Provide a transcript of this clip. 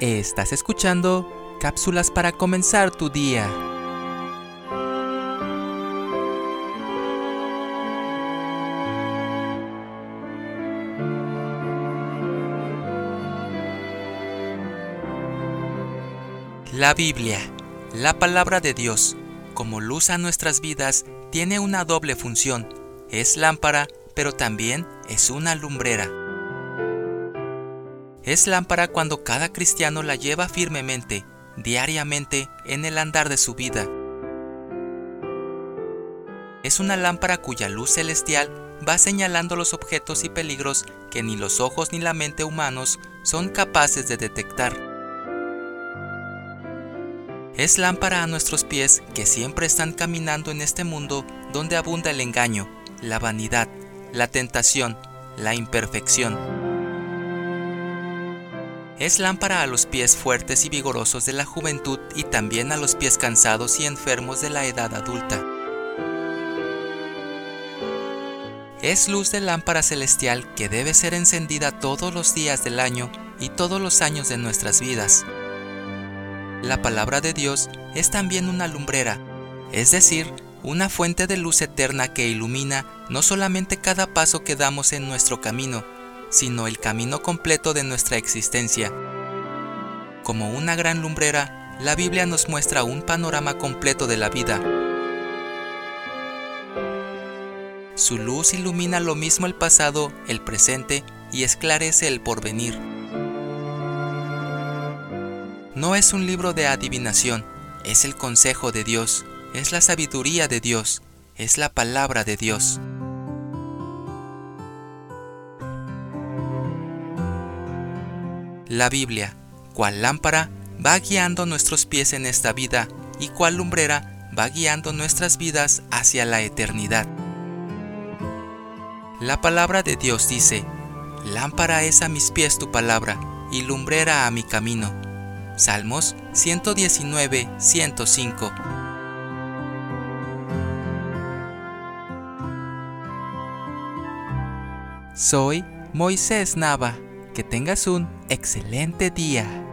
Estás escuchando cápsulas para comenzar tu día. La Biblia, la palabra de Dios, como luz a nuestras vidas, tiene una doble función. Es lámpara, pero también es una lumbrera. Es lámpara cuando cada cristiano la lleva firmemente, diariamente, en el andar de su vida. Es una lámpara cuya luz celestial va señalando los objetos y peligros que ni los ojos ni la mente humanos son capaces de detectar. Es lámpara a nuestros pies que siempre están caminando en este mundo donde abunda el engaño, la vanidad, la tentación, la imperfección. Es lámpara a los pies fuertes y vigorosos de la juventud y también a los pies cansados y enfermos de la edad adulta. Es luz de lámpara celestial que debe ser encendida todos los días del año y todos los años de nuestras vidas. La palabra de Dios es también una lumbrera, es decir, una fuente de luz eterna que ilumina no solamente cada paso que damos en nuestro camino, sino el camino completo de nuestra existencia. Como una gran lumbrera, la Biblia nos muestra un panorama completo de la vida. Su luz ilumina lo mismo el pasado, el presente y esclarece el porvenir. No es un libro de adivinación, es el consejo de Dios, es la sabiduría de Dios, es la palabra de Dios. La Biblia, cual lámpara, va guiando nuestros pies en esta vida y cual lumbrera va guiando nuestras vidas hacia la eternidad. La palabra de Dios dice, Lámpara es a mis pies tu palabra y lumbrera a mi camino. Salmos 119, 105. Soy Moisés Nava que tengas un excelente día.